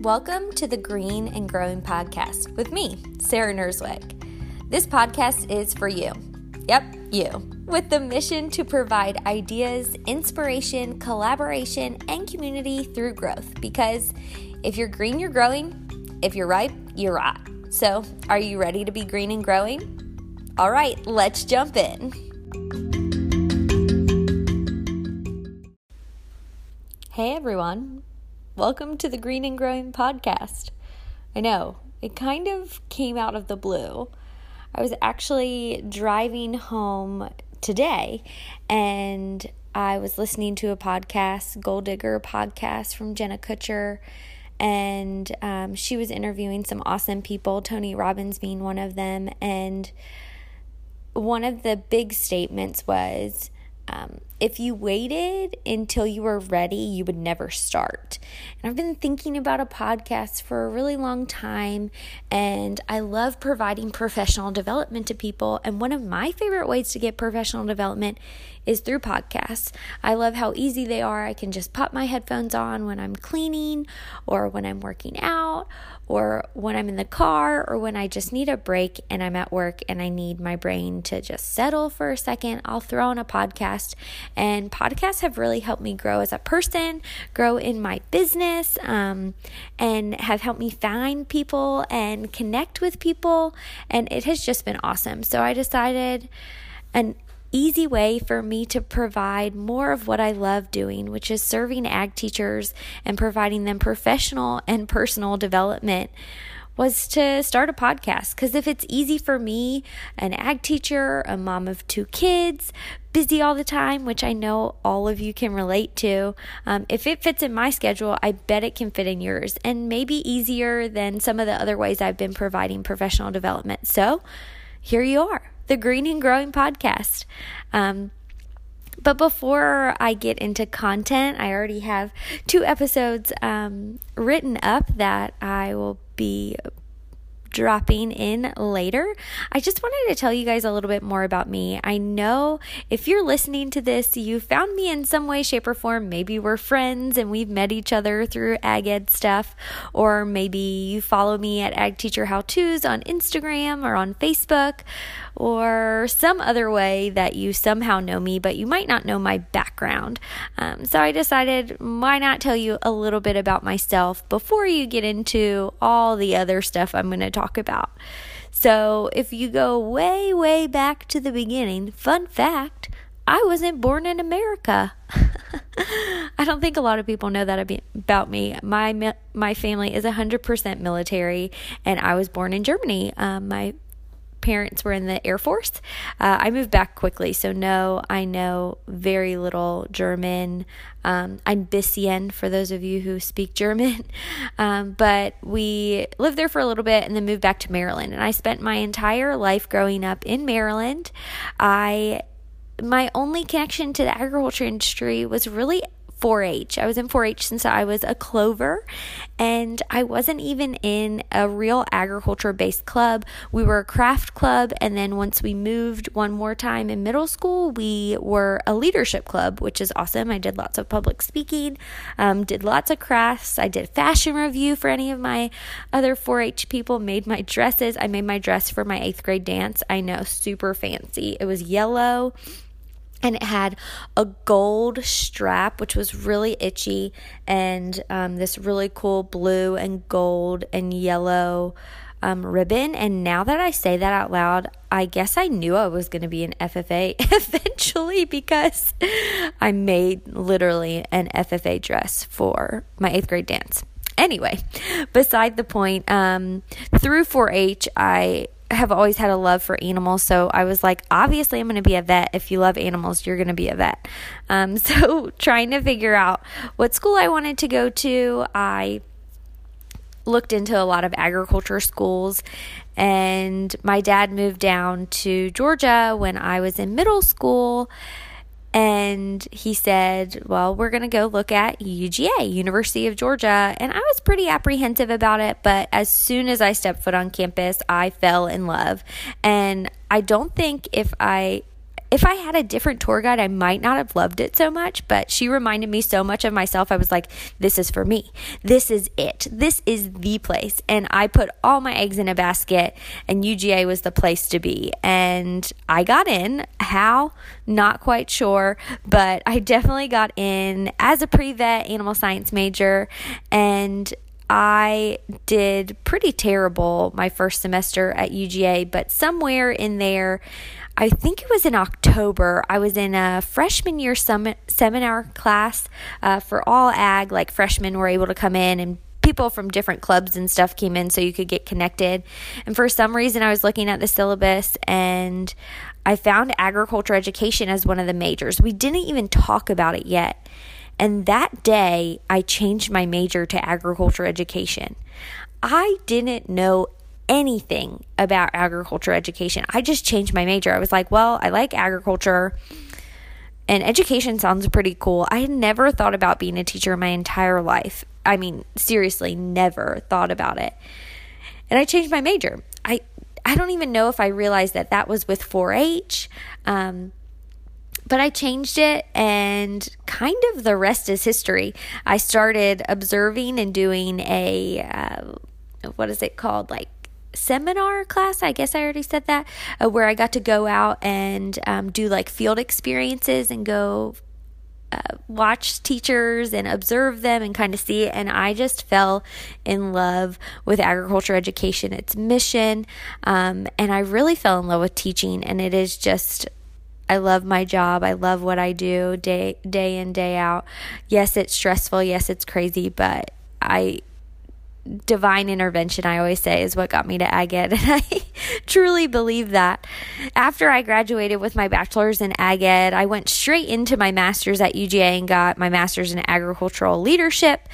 Welcome to the Green and Growing Podcast with me, Sarah Nerswick. This podcast is for you. Yep, you. With the mission to provide ideas, inspiration, collaboration, and community through growth. Because if you're green, you're growing. If you're ripe, you're rot. So, are you ready to be green and growing? All right, let's jump in. Hey everyone, Welcome to the Green and Growing podcast. I know, it kind of came out of the blue. I was actually driving home today and I was listening to a podcast, Goal Digger podcast from Jenna Kutcher, and um, she was interviewing some awesome people, Tony Robbins being one of them. And one of the big statements was, um, if you waited until you were ready, you would never start. And I've been thinking about a podcast for a really long time, and I love providing professional development to people. And one of my favorite ways to get professional development is through podcasts. I love how easy they are. I can just pop my headphones on when I'm cleaning, or when I'm working out, or when I'm in the car, or when I just need a break and I'm at work and I need my brain to just settle for a second. I'll throw on a podcast and podcasts have really helped me grow as a person, grow in my business, um, and have helped me find people and connect with people. And it has just been awesome. So I decided an easy way for me to provide more of what I love doing, which is serving ag teachers and providing them professional and personal development was to start a podcast. Because if it's easy for me, an ag teacher, a mom of two kids, busy all the time, which I know all of you can relate to, um, if it fits in my schedule, I bet it can fit in yours and maybe easier than some of the other ways I've been providing professional development. So here you are, the Green and Growing Podcast. Um, but before I get into content, I already have two episodes um, written up that I will be dropping in later, I just wanted to tell you guys a little bit more about me. I know if you're listening to this, you found me in some way, shape, or form. Maybe we're friends and we've met each other through ag ed stuff, or maybe you follow me at Ag Teacher How To's on Instagram or on Facebook, or some other way that you somehow know me, but you might not know my background. Um, so I decided, why not tell you a little bit about myself before you get into all the other stuff I'm going to talk about. So if you go way, way back to the beginning, fun fact, I wasn't born in America. I don't think a lot of people know that about me. My my family is 100% military, and I was born in Germany. Um, my parents were in the Air Force. Uh, I moved back quickly, so no, I know very little German. Um, I'm Bissian for those of you who speak German. Um, but we lived there for a little bit and then moved back to Maryland. And I spent my entire life growing up in Maryland. I my only connection to the agriculture industry was really 4 H. I was in 4 H since I was a clover, and I wasn't even in a real agriculture based club. We were a craft club, and then once we moved one more time in middle school, we were a leadership club, which is awesome. I did lots of public speaking, um, did lots of crafts. I did fashion review for any of my other 4 H people, made my dresses. I made my dress for my eighth grade dance. I know, super fancy. It was yellow and it had a gold strap which was really itchy and um, this really cool blue and gold and yellow um, ribbon. And now that i say that out loud i guess i knew i was going to be an ffa eventually because i made literally an ffa dress for my eighth grade dance. Anyway beside the point um, through 4-h i have always had a love for animals. So I was like, obviously, I'm going to be a vet. If you love animals, you're going to be a vet. Um, so trying to figure out what school I wanted to go to, I looked into a lot of agriculture schools. And my dad moved down to Georgia when I was in middle school and he said, Well, we're going to go look at UGA, University of Georgia. And I was pretty apprehensive about it, but as soon as I stepped foot on campus, I fell in love. And I don't think if I if I had a different tour guide, I might not have loved it so much, but she reminded me so much of myself. I was like, this is for me. This is it. This is the place. And I put all my eggs in a basket, and UGA was the place to be. And I got in. How? Not quite sure, but I definitely got in as a pre vet animal science major. And I did pretty terrible my first semester at UGA, but somewhere in there, I think it was in October, I was in a freshman year seminar class uh, for all ag, like freshmen were able to come in and people from different clubs and stuff came in so you could get connected. And for some reason, I was looking at the syllabus and I found agriculture education as one of the majors. We didn't even talk about it yet. And that day, I changed my major to agriculture education. I didn't know anything about agriculture education. I just changed my major. I was like, well, I like agriculture and education sounds pretty cool. I had never thought about being a teacher my entire life. I mean, seriously, never thought about it. And I changed my major. I I don't even know if I realized that that was with 4-H. Um, but I changed it, and kind of the rest is history. I started observing and doing a uh, what is it called, like seminar class. I guess I already said that, uh, where I got to go out and um, do like field experiences and go uh, watch teachers and observe them and kind of see it. And I just fell in love with agriculture education, its mission. Um, and I really fell in love with teaching. And it is just I love my job. I love what I do day day in day out. Yes, it's stressful. Yes, it's crazy, but I divine intervention, I always say, is what got me to ag ed. And I truly believe that. After I graduated with my bachelor's in ag ed, I went straight into my master's at UGA and got my master's in agricultural leadership.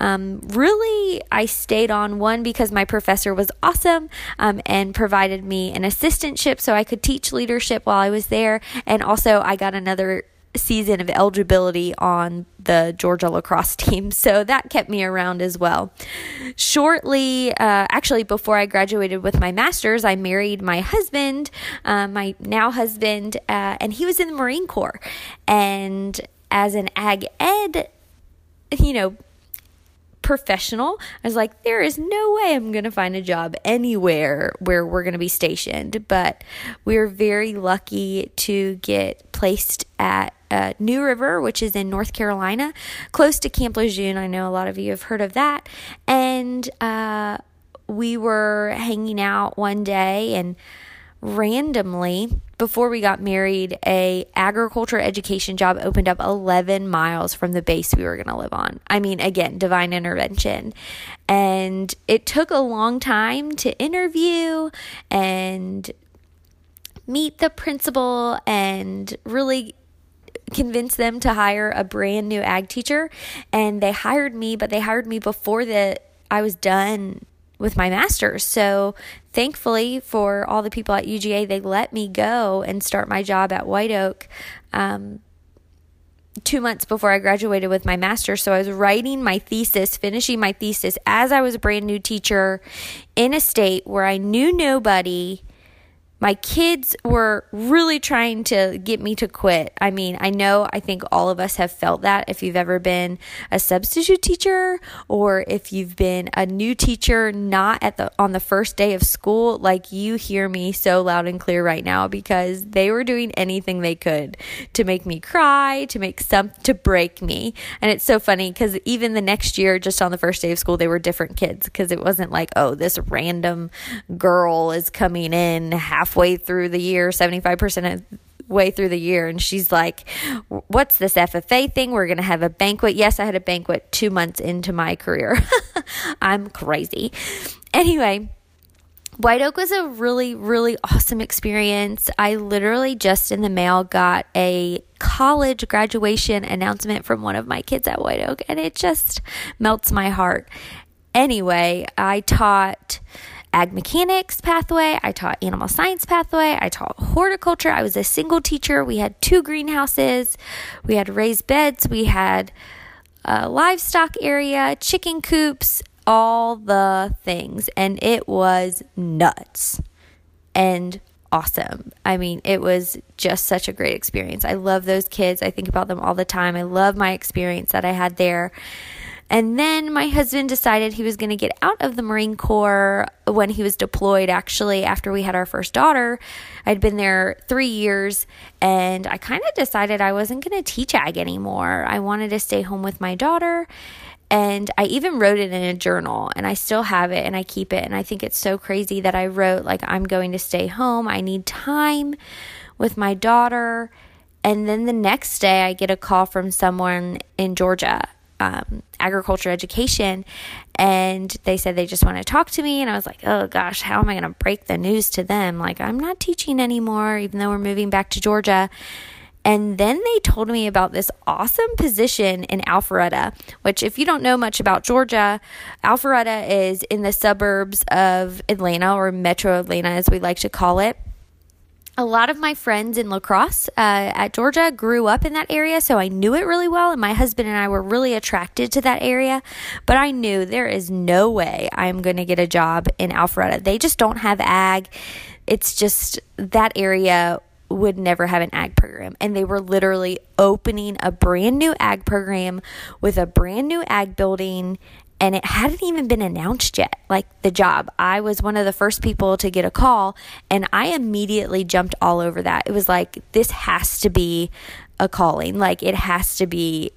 Um, really, I stayed on one because my professor was awesome um, and provided me an assistantship so I could teach leadership while I was there. And also, I got another season of eligibility on the Georgia lacrosse team. So that kept me around as well. Shortly, uh, actually, before I graduated with my master's, I married my husband, uh, my now husband, uh, and he was in the Marine Corps. And as an ag ed, you know, professional. I was like, there is no way I'm going to find a job anywhere where we're going to be stationed. But we're very lucky to get placed at uh, New River, which is in North Carolina, close to Camp Lejeune. I know a lot of you have heard of that. And uh, we were hanging out one day and randomly before we got married a agriculture education job opened up 11 miles from the base we were going to live on. I mean again divine intervention. And it took a long time to interview and meet the principal and really convince them to hire a brand new ag teacher. And they hired me but they hired me before the I was done with my master's. So thankfully for all the people at UGA, they let me go and start my job at White Oak. Um, two months before I graduated with my master's. So I was writing my thesis, finishing my thesis as I was a brand new teacher in a state where I knew nobody my kids were really trying to get me to quit. I mean, I know I think all of us have felt that if you've ever been a substitute teacher or if you've been a new teacher not at the on the first day of school, like you hear me so loud and clear right now because they were doing anything they could to make me cry, to make some to break me. And it's so funny cuz even the next year just on the first day of school they were different kids because it wasn't like, oh, this random girl is coming in half halfway through the year, 75% of way through the year. And she's like what's this ffa thing? We're gonna have a banquet. Yes i had a banquet two months into my career. I'm crazy. Anyway White Oak was a really, really awesome experience. I literally just in the mail got a college graduation announcement from one of my kids at White Oak, and it just melts my heart. Anyway, I taught ag mechanics pathway, I taught animal science pathway, I taught horticulture. I was a single teacher. We had two greenhouses, we had raised beds, we had a livestock area, chicken coops, all the things. And it was nuts and awesome. I mean, it was just such a great experience. I love those kids. I think about them all the time. I love my experience that I had there. And then my husband decided he was going to get out of the Marine Corps when he was deployed, actually, after we had our first daughter. I'd been there three years and I kind of decided I wasn't going to teach ag anymore. I wanted to stay home with my daughter. And I even wrote it in a journal and I still have it and I keep it. And I think it's so crazy that I wrote, like, I'm going to stay home. I need time with my daughter. And then the next day, I get a call from someone in Georgia um, agriculture education and they said they just want to talk to me and i was like oh gosh how am i going to break the news to them? Like i'm not teaching anymore even though we're moving back to georgia. And then they told me about this awesome position in Alpharetta, which, if you don't know much about Georgia, Alpharetta is in the suburbs of Atlanta or metro Atlanta, as we like to call it a lot of my friends in lacrosse uh, at Georgia grew up in that area, so I knew it really well. And my husband and I were really attracted to that area. But I knew there is no way I'm going to get a job in Alpharetta. They just don't have ag. It's just that area would never have an ag program. And they were literally opening a brand new ag program with a brand new ag building and it hadn't even been announced yet. Like the job. I was one of the first people to get a call and i immediately jumped all over that. It was like this has to be a calling. Like it has to be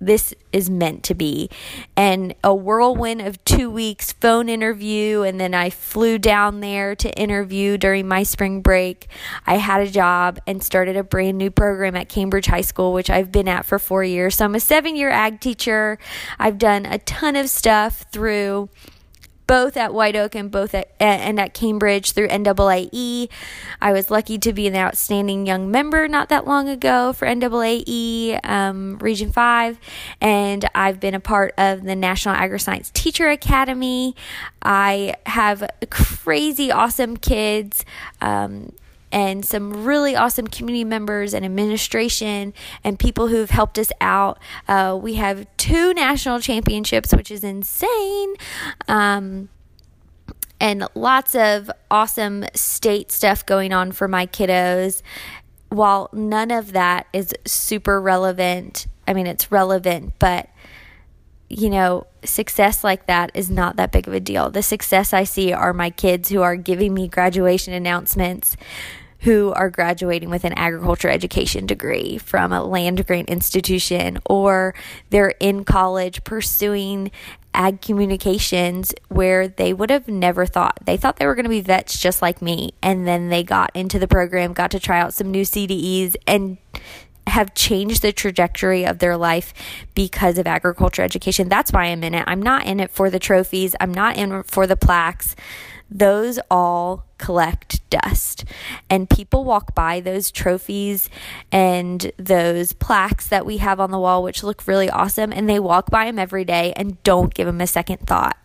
this is meant to be. And a whirlwind of two weeks phone interview. And then I flew down there to interview during my spring break. I had a job and started a brand new program at Cambridge High School, which I've been at for four years. So I'm a seven year ag teacher. I've done a ton of stuff through both at White Oak and both at and at Cambridge through NAAE. I was lucky to be an outstanding young member not that long ago for NAAE um, Region Five, and I've been a part of the National AgriScience Teacher Academy. I have crazy awesome kids. Um, and some really awesome community members and administration and people who've helped us out. Uh, we have two national championships, which is insane. Um, and lots of awesome state stuff going on for my kiddos. While none of that is super relevant, I mean, it's relevant, but you know, success like that is not that big of a deal. The success I see are my kids who are giving me graduation announcements, who are graduating with an agriculture education degree from a land grant institution, or they're in college pursuing ag communications where they would have never thought. They thought they were going to be vets just like me. And then they got into the program, got to try out some new CDEs, and have changed the trajectory of their life because of agriculture education. That's why I'm in it. I'm not in it for the trophies, I'm not in it for the plaques. Those all collect dust. And people walk by those trophies and those plaques that we have on the wall, which look really awesome, and they walk by them every day and don't give them a second thought.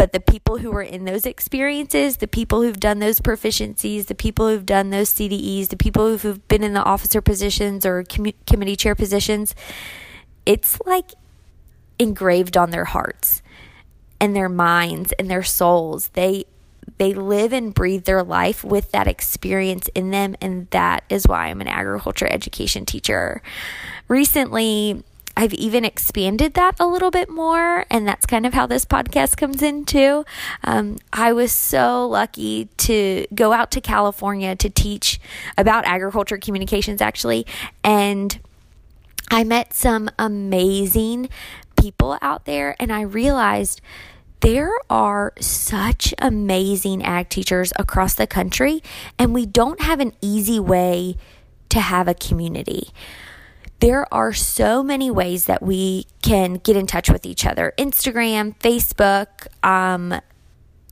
But the people who are in those experiences, the people who've done those proficiencies, the people who've done those CDEs, the people who've been in the officer positions or committee chair positions, it's like engraved on their hearts and their minds and their souls. They they live and breathe their life with that experience in them and that is why I'm an agriculture education teacher. Recently, I've even expanded that a little bit more, and that's kind of how this podcast comes into. Um, I was so lucky to go out to California to teach about agriculture communications, actually, and I met some amazing people out there, and I realized there are such amazing ag teachers across the country, and we don't have an easy way to have a community there are so many ways that we can get in touch with each other Instagram, Facebook, um,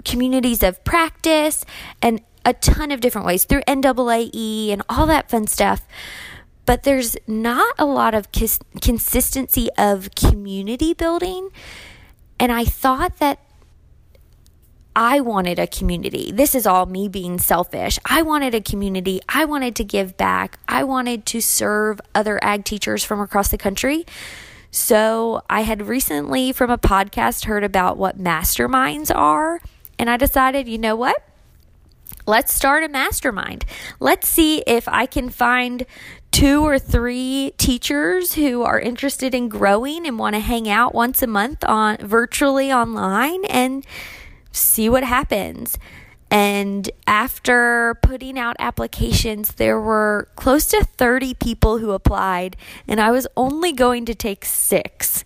communities of practice, and a ton of different ways through NAAE and all that fun stuff. But there's not a lot of cons- consistency of community building. And I thought that I wanted a community. This is all me being selfish. I wanted a community. I wanted to give back. I wanted to serve other ag teachers from across the country. So I had recently from a podcast heard about what masterminds are. And I decided, you know what? let's start a mastermind. Let's see if I can find two or three teachers who are interested in growing and want to hang out once a month on virtually online and see what happens. And after putting out applications, there were close to 30 people who applied, and I was only going to take six.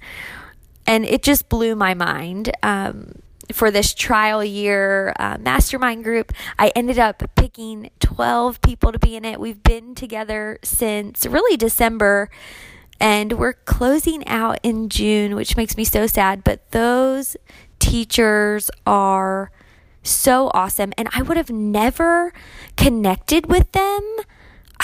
And it just blew my mind. Um, for this trial year uh, mastermind group. I ended up picking 12 people to be in it. We've been together since really December and we're closing out in June, which makes me so sad. But those teachers are so awesome. And I would have never connected with them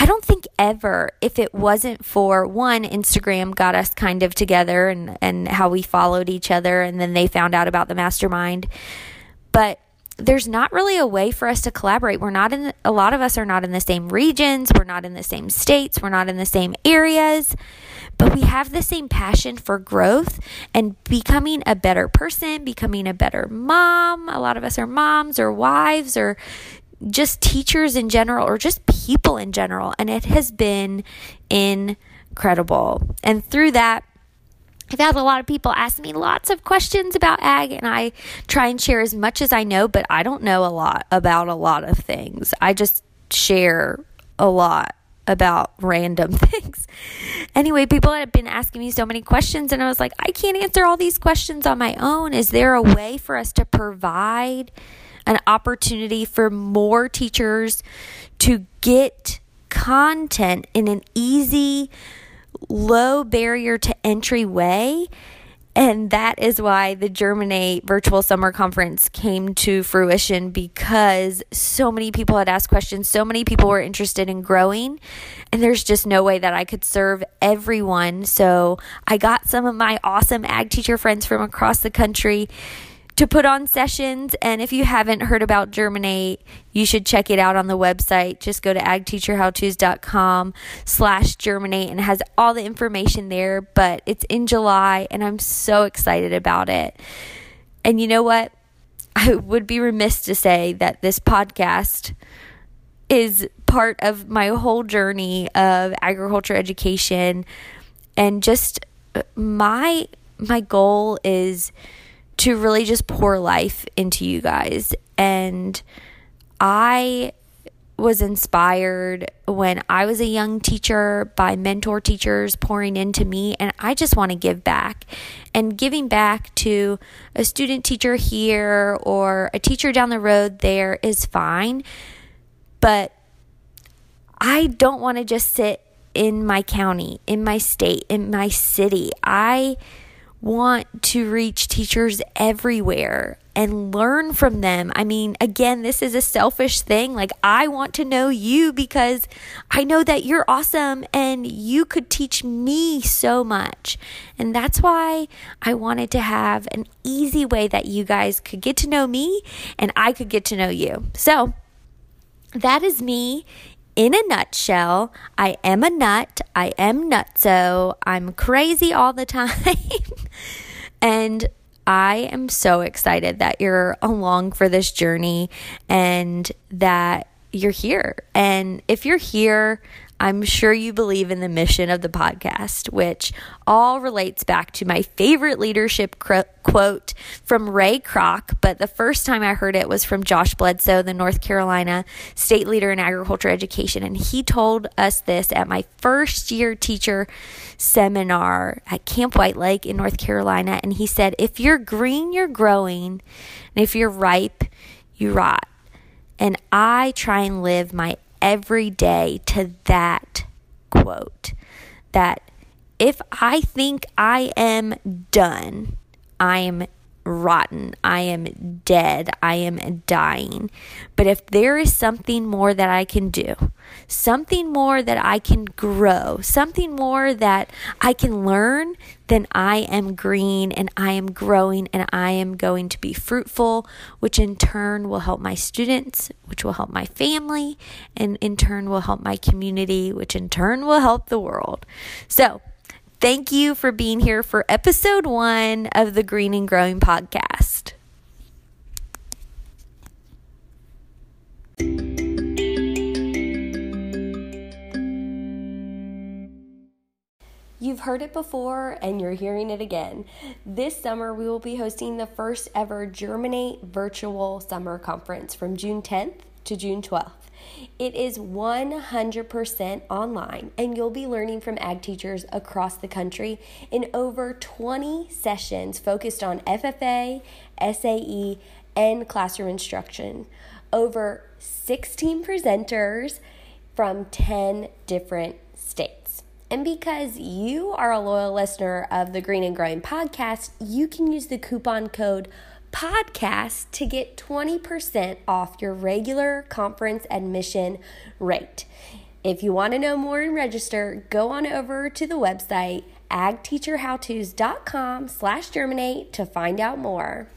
I don't think ever, if it wasn't for one, Instagram got us kind of together and, and how we followed each other, and then they found out about the mastermind. But there's not really a way for us to collaborate. We're not in, a lot of us are not in the same regions, we're not in the same states, we're not in the same areas, but we have the same passion for growth and becoming a better person, becoming a better mom. A lot of us are moms or wives or just teachers in general or just people in general. And it has been incredible. And through that, I've had a lot of people ask me lots of questions about ag, and I try and share as much as I know, but I don't know a lot about a lot of things. I just share a lot about random things. Anyway, people have been asking me so many questions, and I was like, I can't answer all these questions on my own. Is there a way for us to provide? an opportunity for more teachers to get content in an easy, low barrier to entry way. And that is why the Germinate Virtual Summer Conference came to fruition because so many people had asked questions, so many people were interested in growing, and there's just no way that I could serve everyone. So I got some of my awesome ag teacher friends from across the country to put on sessions. And if you haven't heard about Germinate, you should check it out on the website. Just go to agteacherhowtos.com slash germinate and it has all the information there. But it's in July and I'm so excited about it. And you know what? I would be remiss to say that this podcast is part of my whole journey of agriculture education and just uh, my my goal is to really just pour life into you guys. And I was inspired when I was a young teacher by mentor teachers pouring into me, and I just want to give back. And giving back to a student teacher here or a teacher down the road there is fine, but I don't want to just sit in my county, in my state, in my city. I want to reach teachers everywhere and learn from them. I mean, again, this is a selfish thing. Like, I want to know you because I know that you're awesome and you could teach me so much. And that's why I wanted to have an easy way that you guys could get to know me and I could get to know you. So, that is me in a nutshell, I am a nut. I am nutso. I'm crazy all the time. And I am so excited that you're along for this journey and that you're here. And if you're here, I'm sure you believe in the mission of the podcast, which all relates back to my favorite leadership cr- quote from Ray Kroc. But the first time I heard it was from Josh Bledsoe, the North Carolina state leader in agriculture education. And he told us this at my first year teacher seminar at Camp White Lake in North Carolina. And he said, If you're green, you're growing. And if you're ripe, you rot. And I try and live my every day to that quote that if I think I am done, I am rotten. I am dead. I am dying. But if there is something more that I can do, something more that I can grow, something more that I can learn, then I am green and I am growing and I am going to be fruitful, which in turn will help my students, which will help my family, and in turn will help my community, which in turn will help the world. So, Thank you for being here for episode one of the Green and Growing podcast. You've heard it before and you're hearing it again. This summer, we will be hosting the first ever Germinate Virtual Summer Conference from June 10th to June 12th. It is 100% online, and you'll be learning from ag teachers across the country in over 20 sessions focused on FFA, SAE, and classroom instruction. Over 16 presenters from 10 different states. And because you are a loyal listener of the Green and Growing podcast, you can use the coupon code podcast to get 20% off your regular conference admission rate. If you want to know more and register, go on over to the website agteacherhowtos.com slash germinate to find out more.